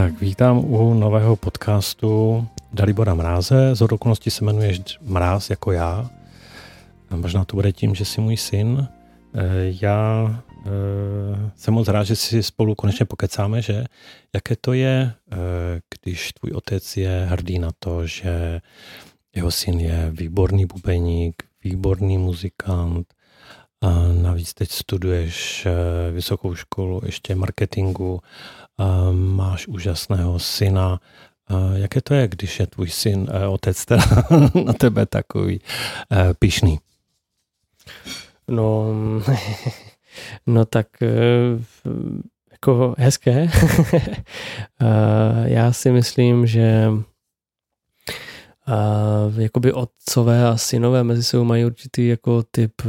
Tak vítám u nového podcastu Dalibora Mráze. Z okolností se jmenuješ Mráz jako já. A možná to bude tím, že jsi můj syn. Eh, já eh, jsem moc rád, že si spolu konečně pokecáme, že jaké to je, eh, když tvůj otec je hrdý na to, že jeho syn je výborný bubeník, výborný muzikant, a navíc teď studuješ vysokou školu ještě marketingu máš úžasného syna. Jaké to je, když je tvůj syn, eh, otec teda na tebe takový eh, pišný? No, no tak eh, jako hezké. Já si myslím, že jakoby otcové a synové mezi sebou mají určitý jako typ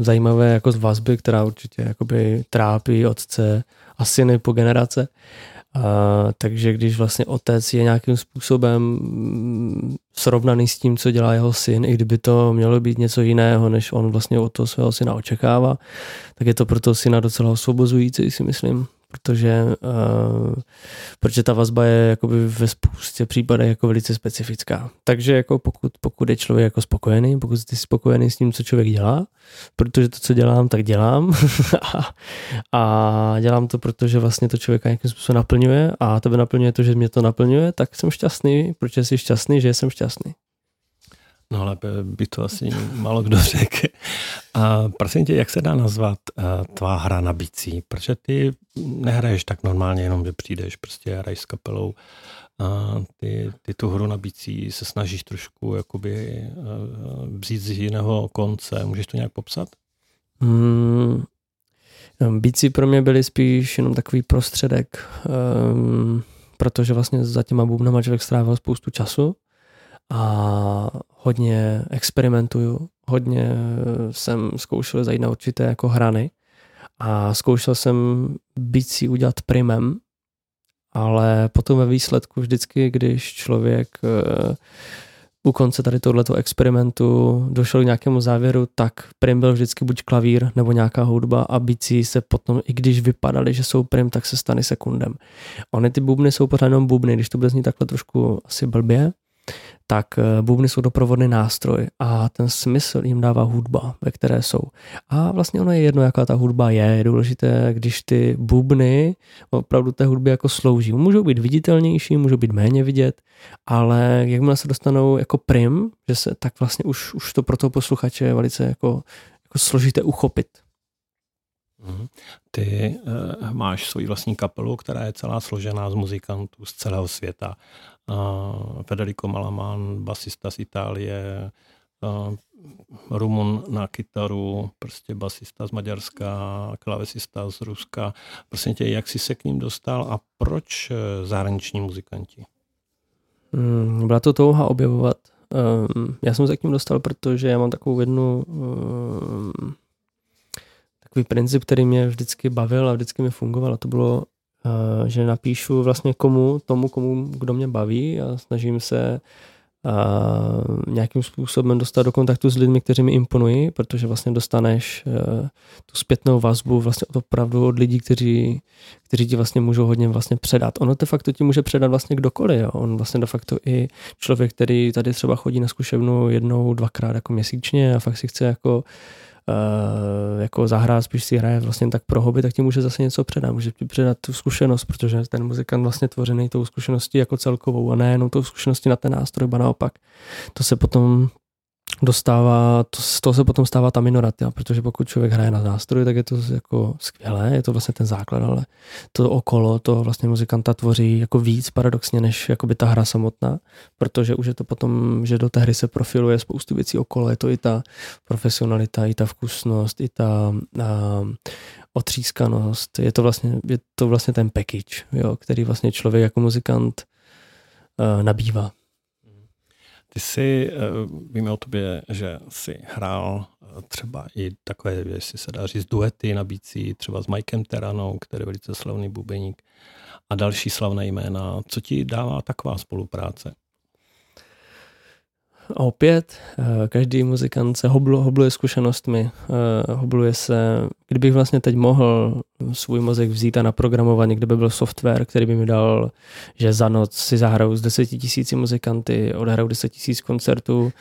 zajímavé jako vazby, která určitě jakoby trápí otce a syny po generace. A, takže když vlastně otec je nějakým způsobem mm, srovnaný s tím, co dělá jeho syn, i kdyby to mělo být něco jiného, než on vlastně od toho svého syna očekává, tak je to pro toho syna docela osvobozující, si myslím protože, uh, protože ta vazba je jakoby ve spoustě případech jako velice specifická. Takže jako pokud, pokud je člověk jako spokojený, pokud jsi spokojený s tím, co člověk dělá, protože to, co dělám, tak dělám a, a dělám to, protože vlastně to člověka nějakým způsobem naplňuje a tebe naplňuje to, že mě to naplňuje, tak jsem šťastný, protože jsi šťastný, že jsem šťastný. No ale by to asi málo kdo řekl. A prosím tě, jak se dá nazvat uh, tvá hra na bicí? Protože ty nehraješ tak normálně, jenom že přijdeš, prostě hraješ s kapelou. A ty, ty tu hru na bicí se snažíš trošku jakoby uh, vzít z jiného konce. Můžeš to nějak popsat? Hmm, bicí pro mě byly spíš jenom takový prostředek, um, protože vlastně za těma bubnama člověk strávil spoustu času a hodně experimentuju, hodně jsem zkoušel zajít na určité jako hrany a zkoušel jsem si udělat primem, ale potom ve výsledku vždycky, když člověk uh, u konce tady tohleto experimentu došel k nějakému závěru, tak prim byl vždycky buď klavír nebo nějaká hudba a bicí se potom, i když vypadali, že jsou prim, tak se stane sekundem. Ony ty bubny jsou pořád jenom bubny, když to bude znít takhle trošku asi blbě, tak eh, bubny jsou doprovodný nástroj a ten smysl jim dává hudba, ve které jsou. A vlastně ono je jedno, jaká ta hudba je. Je důležité, když ty bubny opravdu té hudby jako slouží. Můžou být viditelnější, můžou být méně vidět, ale jakmile se dostanou jako prim, že se, tak vlastně už, už to pro toho posluchače je velice jako, jako složité uchopit. Mhm. Ty uh, máš svoji vlastní kapelu, která je celá složená z muzikantů z celého světa. Uh, Federico Malaman, basista z Itálie, uh, Rumun na kytaru, prostě basista z Maďarska, klavesista z Ruska. Prostě tě, jak jsi se k ním dostal a proč zahraniční muzikanti? Hmm, byla to touha objevovat. Um, já jsem se k ním dostal, protože já mám takovou jednu um, takový princip, který mě vždycky bavil a vždycky mi fungoval a to bylo, uh, že napíšu vlastně komu, tomu, komu, kdo mě baví a snažím se uh, nějakým způsobem dostat do kontaktu s lidmi, kteří mi imponují, protože vlastně dostaneš uh, tu zpětnou vazbu vlastně opravdu od lidí, kteří, kteří ti vlastně můžou hodně vlastně předat. Ono de facto ti může předat vlastně kdokoliv. Jo. On vlastně de facto i člověk, který tady třeba chodí na zkušebnu jednou, dvakrát jako měsíčně a fakt si chce jako uh, jako zahrát, spíš si hraje vlastně tak pro hobby, tak ti může zase něco předat, může ti předat tu zkušenost, protože ten muzikant vlastně tvořený tou zkušeností jako celkovou a ne jenom tou zkušeností na ten nástroj, ba naopak. To se potom dostává, to, z toho se potom stává ta minoratia, protože pokud člověk hraje na nástroji, tak je to jako skvělé, je to vlastně ten základ, ale to okolo to vlastně muzikanta tvoří jako víc paradoxně, než jakoby ta hra samotná, protože už je to potom, že do té hry se profiluje spoustu věcí okolo, je to i ta profesionalita, i ta vkusnost, i ta a, otřískanost, je to vlastně, je to vlastně ten package, jo, který vlastně člověk jako muzikant a, nabývá. Ty jsi, eh, víme o tobě, že jsi hrál eh, třeba i takové, jestli se dá říct, duety na třeba s Mikem Teranou, který je velice slavný bubeník a další slavné jména. Co ti dává taková spolupráce? A opět, eh, každý muzikant se hoblu, hobluje zkušenostmi, eh, hobluje se, kdybych vlastně teď mohl svůj mozek vzít a naprogramovat, někde by byl software, který by mi dal, že za noc si zahraju s deseti tisíci muzikanty, odehraju deset tisíc koncertů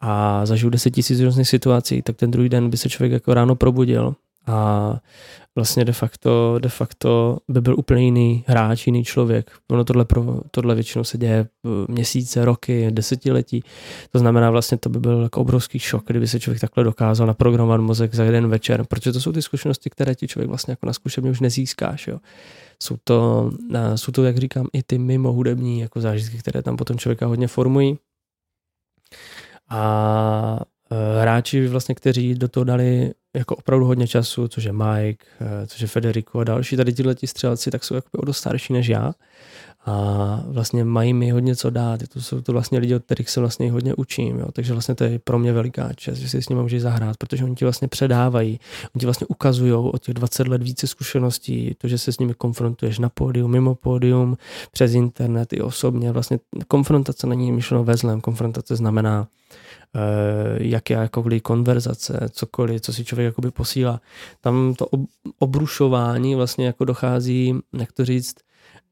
a zažiju deset tisíc různých situací, tak ten druhý den by se člověk jako ráno probudil. A vlastně de facto, de facto by byl úplně jiný hráč, jiný člověk. Ono tohle, pro, tohle většinou se děje měsíce, roky, desetiletí. To znamená vlastně to by byl jako obrovský šok, kdyby se člověk takhle dokázal naprogramovat mozek za jeden večer, protože to jsou ty zkušenosti, které ti člověk vlastně jako na zkušebně už nezískáš. Jo. Jsou to, jsou to, jak říkám, i ty mimo hudební jako zážitky, které tam potom člověka hodně formují. A hráči vlastně, kteří do toho dali jako opravdu hodně času, což je Mike, eh, což je Federico a další, tady tyhle ti střelci, tak jsou jako dost starší než já a vlastně mají mi hodně co dát. To jsou to vlastně lidi, od kterých se vlastně hodně učím, jo? takže vlastně to je pro mě veliká čest, že si s nimi můžeš zahrát, protože oni ti vlastně předávají, oni ti vlastně ukazují o těch 20 let více zkušeností, to, že se s nimi konfrontuješ na pódium, mimo pódium, přes internet i osobně. Vlastně konfrontace není myšleno ve zlém, konfrontace znamená Eh, jak je jakoby konverzace, cokoliv, co si člověk jakoby posílá. Tam to obrušování vlastně jako dochází, jak to říct,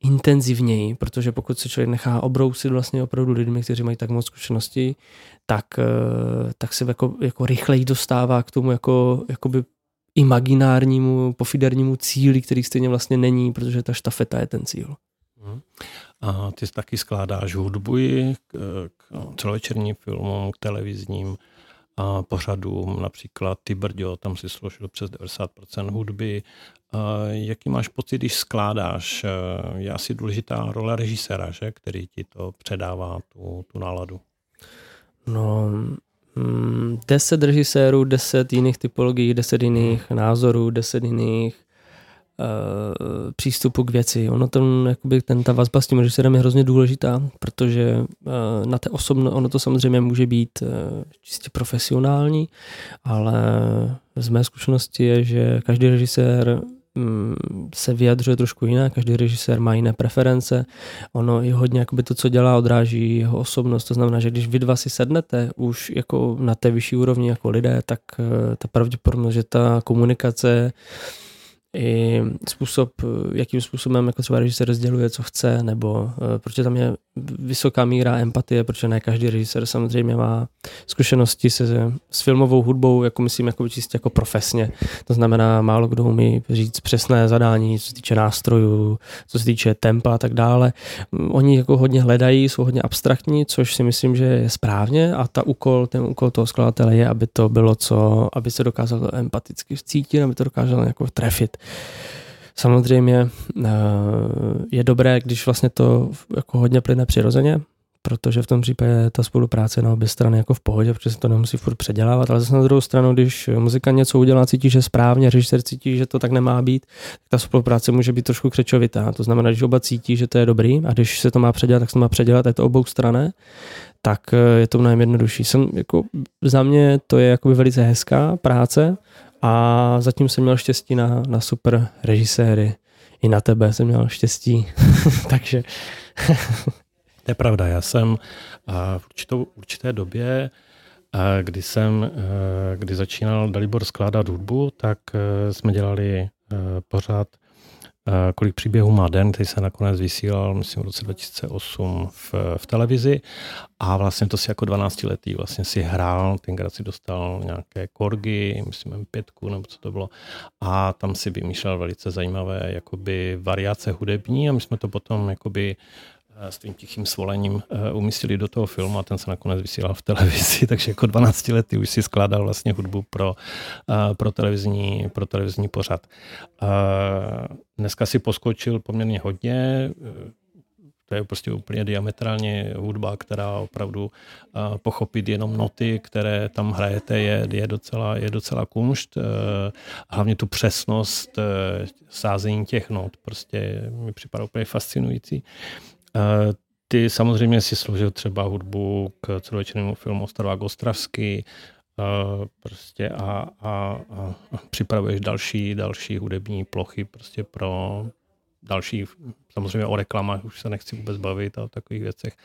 intenzivněji, protože pokud se člověk nechá obrousit vlastně opravdu lidmi, kteří mají tak moc zkušeností, tak, eh, tak se jako, jako rychleji dostává k tomu jako, jakoby imaginárnímu, pofidernímu cíli, který stejně vlastně není, protože ta štafeta je ten cíl. Hmm. A ty taky skládáš hudbu k, k celovečerním filmům, k televizním a pořadům, například Ty Brďo, tam si složil přes 90% hudby. A jaký máš pocit, když skládáš? Je asi důležitá role režiséra, že? který ti to předává, tu, tu náladu. No, mm, deset režisérů, deset jiných typologií, deset jiných názorů, deset jiných přístupu k věci. Ono ten, jakoby ten, ta vazba s tím režisérem je hrozně důležitá, protože uh, na té osobno, ono to samozřejmě může být uh, čistě profesionální, ale z mé zkušenosti je, že každý režisér um, se vyjadřuje trošku jinak, každý režisér má jiné preference, ono je hodně jakoby to, co dělá, odráží jeho osobnost, to znamená, že když vy dva si sednete už jako na té vyšší úrovni jako lidé, tak uh, ta pravděpodobnost, že ta komunikace i způsob, jakým způsobem jako třeba režisér rozděluje, co chce, nebo uh, protože tam je vysoká míra empatie, protože ne každý režisér samozřejmě má zkušenosti se, s filmovou hudbou, jako myslím, jako čistě jako profesně. To znamená, málo kdo umí říct přesné zadání, co se týče nástrojů, co se týče tempa a tak dále. Oni jako hodně hledají, jsou hodně abstraktní, což si myslím, že je správně a ta úkol, ten úkol toho skladatele je, aby to bylo co, aby se dokázal empaticky cítit, aby to dokázal jako trefit. Samozřejmě eh, je dobré, když vlastně to jako hodně plyne přirozeně, protože v tom případě ta spolupráce na obě strany jako v pohodě, protože se to nemusí furt předělávat, ale zase na druhou stranu, když muzika něco udělá, cítí, že správně, režisér cítí, že to tak nemá být, tak ta spolupráce může být trošku křečovitá. To znamená, když oba cítí, že to je dobrý a když se to má předělat, tak se to má předělat, je to obou straně, tak eh, je to mnohem jednodušší. Jsem, jako, za mě to je velice hezká práce, a zatím jsem měl štěstí na, na super režiséry. I na tebe jsem měl štěstí. Takže... to je pravda. Já jsem v určitou, určité době, kdy jsem, kdy začínal Dalibor skládat hudbu, tak jsme dělali pořád kolik příběhů má den, který se nakonec vysílal, myslím, v roce 2008 v, v televizi. A vlastně to si jako 12 letý vlastně si hrál, tenkrát si dostal nějaké korgy, myslím pětku nebo co to bylo. A tam si vymýšlel velice zajímavé jakoby variace hudební a my jsme to potom jakoby Eh, s tím tichým svolením eh, umístili do toho filmu a ten se nakonec vysílal v televizi, takže jako 12 lety už si skládal vlastně hudbu pro, eh, pro, televizní, pro televizní pořad. Dneska si poskočil poměrně hodně, to je prostě úplně diametrálně hudba, která opravdu pochopit jenom noty, které tam hrajete, je, je, docela, je docela kumšt. Hlavně tu přesnost sázení těch not prostě mi připadá úplně fascinující. Ty samozřejmě si složil třeba hudbu k celovečernému filmu Starvák Ostravský, prostě a, a, a připravuješ další, další hudební plochy prostě pro, další, samozřejmě o reklamách už se nechci vůbec bavit a o takových věcech.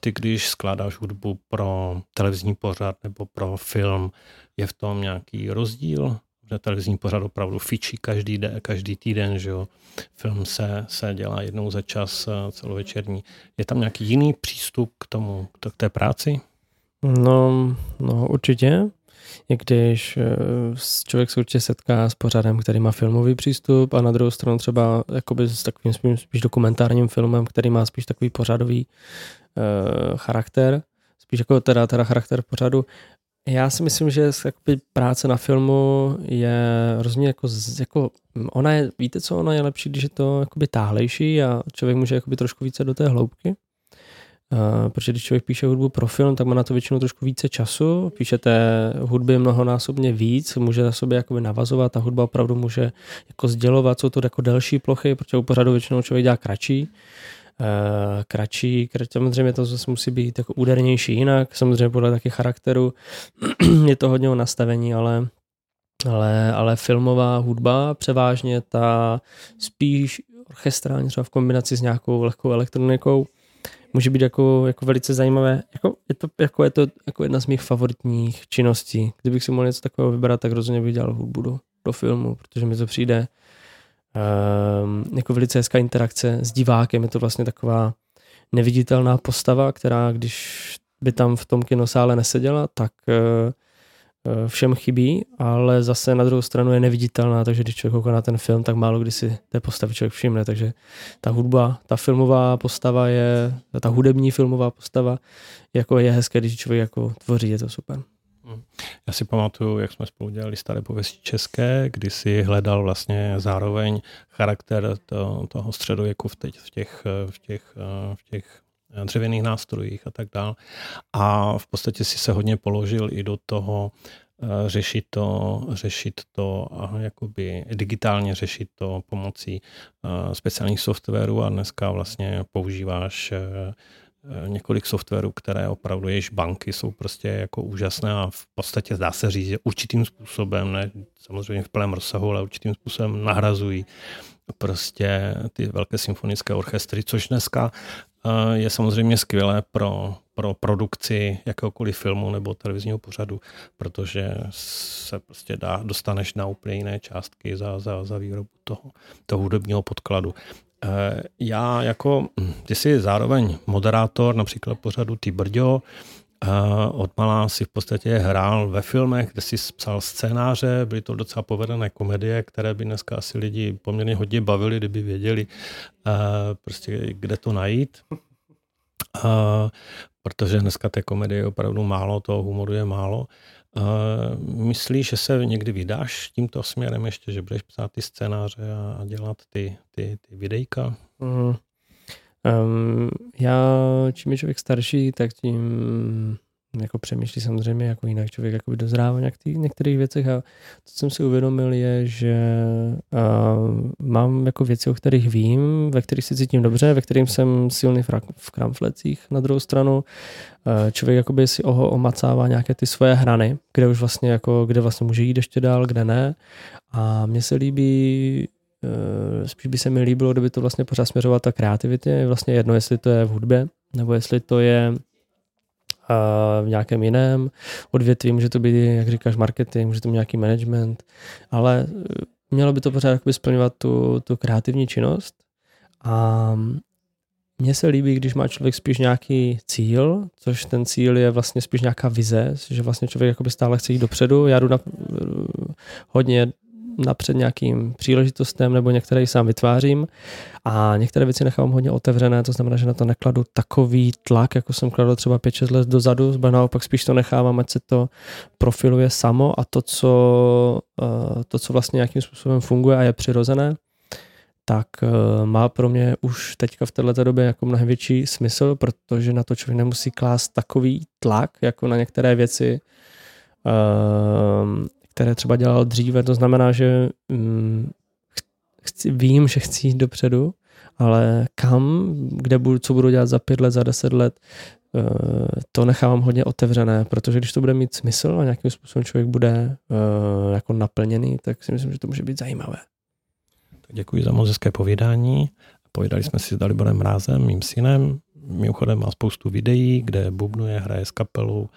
Ty, když skládáš hudbu pro televizní pořad nebo pro film, je v tom nějaký rozdíl? Že televizní pořad opravdu fičí každý, de, každý týden, že jo? Film se, se dělá jednou za čas eh, celovečerní. Je tam nějaký jiný přístup k tomu, k té práci? No, no určitě. I když eh, člověk se určitě setká s pořadem, který má filmový přístup a na druhou stranu třeba jakoby s takovým spíš, spíš dokumentárním filmem, který má spíš takový pořadový uh, charakter, spíš jako teda, teda charakter pořadu. Já si myslím, že práce na filmu je hrozně jako, jako, ona je, víte co, ona je lepší, když je to jakoby táhlejší a člověk může jakoby trošku více do té hloubky. Uh, protože když člověk píše hudbu pro film, tak má na to většinou trošku více času, píšete hudby mnohonásobně víc, může na sobě jakoby navazovat, ta hudba opravdu může jako sdělovat, jsou to jako delší plochy, protože u pořadu většinou člověk dělá kratší, kratší, kratší, samozřejmě to zase musí být jako údernější jinak, samozřejmě podle taky charakteru, je to hodně o nastavení, ale ale, ale filmová hudba převážně ta spíš orchestrální třeba v kombinaci s nějakou lehkou elektronikou, může být jako, jako velice zajímavé. Jako je, to, jako je to jako jedna z mých favoritních činností. Kdybych si mohl něco takového vybrat, tak rozhodně bych dělal hudbu do, do filmu, protože mi to přijde jako velice hezká interakce s divákem. Je to vlastně taková neviditelná postava, která když by tam v tom kinosále neseděla, tak uh, Eh, všem chybí, ale zase na druhou stranu je neviditelná, takže když člověk kouká na ten film, tak málo kdy si té postavy člověk všimne, takže ta hudba, ta filmová postava je, ta hudební filmová postava, jako je hezké, když člověk jako tvoří, je to super. Já si pamatuju, jak jsme spolu dělali staré pověsti české, kdy si hledal vlastně zároveň charakter to, toho středověku v, teď, v těch, v těch, v těch dřevěných nástrojích a tak dále. A v podstatě si se hodně položil i do toho eh, řešit to, řešit to a jakoby digitálně řešit to pomocí eh, speciálních softwarů a dneska vlastně používáš eh, několik softwarů, které opravdu jež banky jsou prostě jako úžasné a v podstatě dá se říct, že určitým způsobem, ne samozřejmě v plném rozsahu, ale určitým způsobem nahrazují prostě ty velké symfonické orchestry, což dneska je samozřejmě skvělé pro, pro produkci jakéhokoliv filmu nebo televizního pořadu, protože se prostě dá, dostaneš na úplně jiné částky za, za, za výrobu toho, toho hudebního podkladu. E, já jako, ty jsi zároveň moderátor například pořadu Ty Brďo, od malá si v podstatě hrál ve filmech, kde si psal scénáře, byly to docela povedené komedie, které by dneska asi lidi poměrně hodně bavili, kdyby věděli prostě, kde to najít. Protože dneska té komedie je opravdu málo, toho humoru je málo. Myslíš, že se někdy vydáš tímto směrem ještě, že budeš psát ty scénáře a dělat ty, ty, ty videjka? Mm. Um, já, čím je člověk starší, tak tím jako přemýšlí samozřejmě jako jinak člověk jako dozrává nějak v některých věcech a to, co jsem si uvědomil, je, že uh, mám jako věci, o kterých vím, ve kterých si cítím dobře, ve kterým jsem silný v, v kramflecích na druhou stranu. Uh, člověk jakoby si oho omacává nějaké ty svoje hrany, kde už vlastně jako, kde vlastně může jít ještě dál, kde ne. A mně se líbí Eh, spíš by se mi líbilo, kdyby to vlastně pořád směřovat ta kreativitě. Je vlastně jedno, jestli to je v hudbě, nebo jestli to je v nějakém jiném odvětví, může to být, jak říkáš, marketing, může to být nějaký management, ale eh, mělo by to pořád jakoby splňovat tu, tu kreativní činnost a mně se líbí, když má člověk spíš nějaký cíl, což ten cíl je vlastně spíš nějaká vize, že vlastně člověk jakoby stále chce jít dopředu. Já jdu na, hodně napřed nějakým příležitostem nebo některé sám vytvářím. A některé věci nechám hodně otevřené, to znamená, že na to nekladu takový tlak, jako jsem kladl třeba 5-6 let dozadu, ale naopak spíš to nechávám, ať se to profiluje samo a to, co, eh, to, co vlastně nějakým způsobem funguje a je přirozené, tak eh, má pro mě už teďka v této době jako mnohem větší smysl, protože na to člověk nemusí klást takový tlak, jako na některé věci, ehm, které třeba dělal dříve. To znamená, že hm, chci, vím, že chci jít dopředu, ale kam, kde budu, co budu dělat za pět let, za deset let, eh, to nechávám hodně otevřené, protože když to bude mít smysl a nějakým způsobem člověk bude eh, jako naplněný, tak si myslím, že to může být zajímavé. Děkuji za moc hezké povídání. Povídali jsme si s Daliborem Mrázem, mým synem. Mimochodem má spoustu videí, kde bubnuje, hraje s kapelou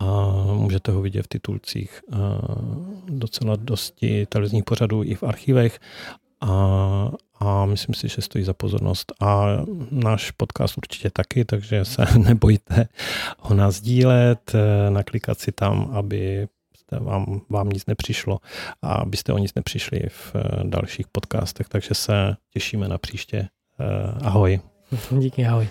a můžete ho vidět v titulcích docela dosti televizních pořadů i v archivech a, a myslím si, že stojí za pozornost. A náš podcast určitě taky, takže se nebojte ho nás dílet, naklikat si tam, aby vám, vám nic nepřišlo a abyste o nic nepřišli v dalších podcastech, takže se těšíme na příště. Ahoj. Díky, ahoj.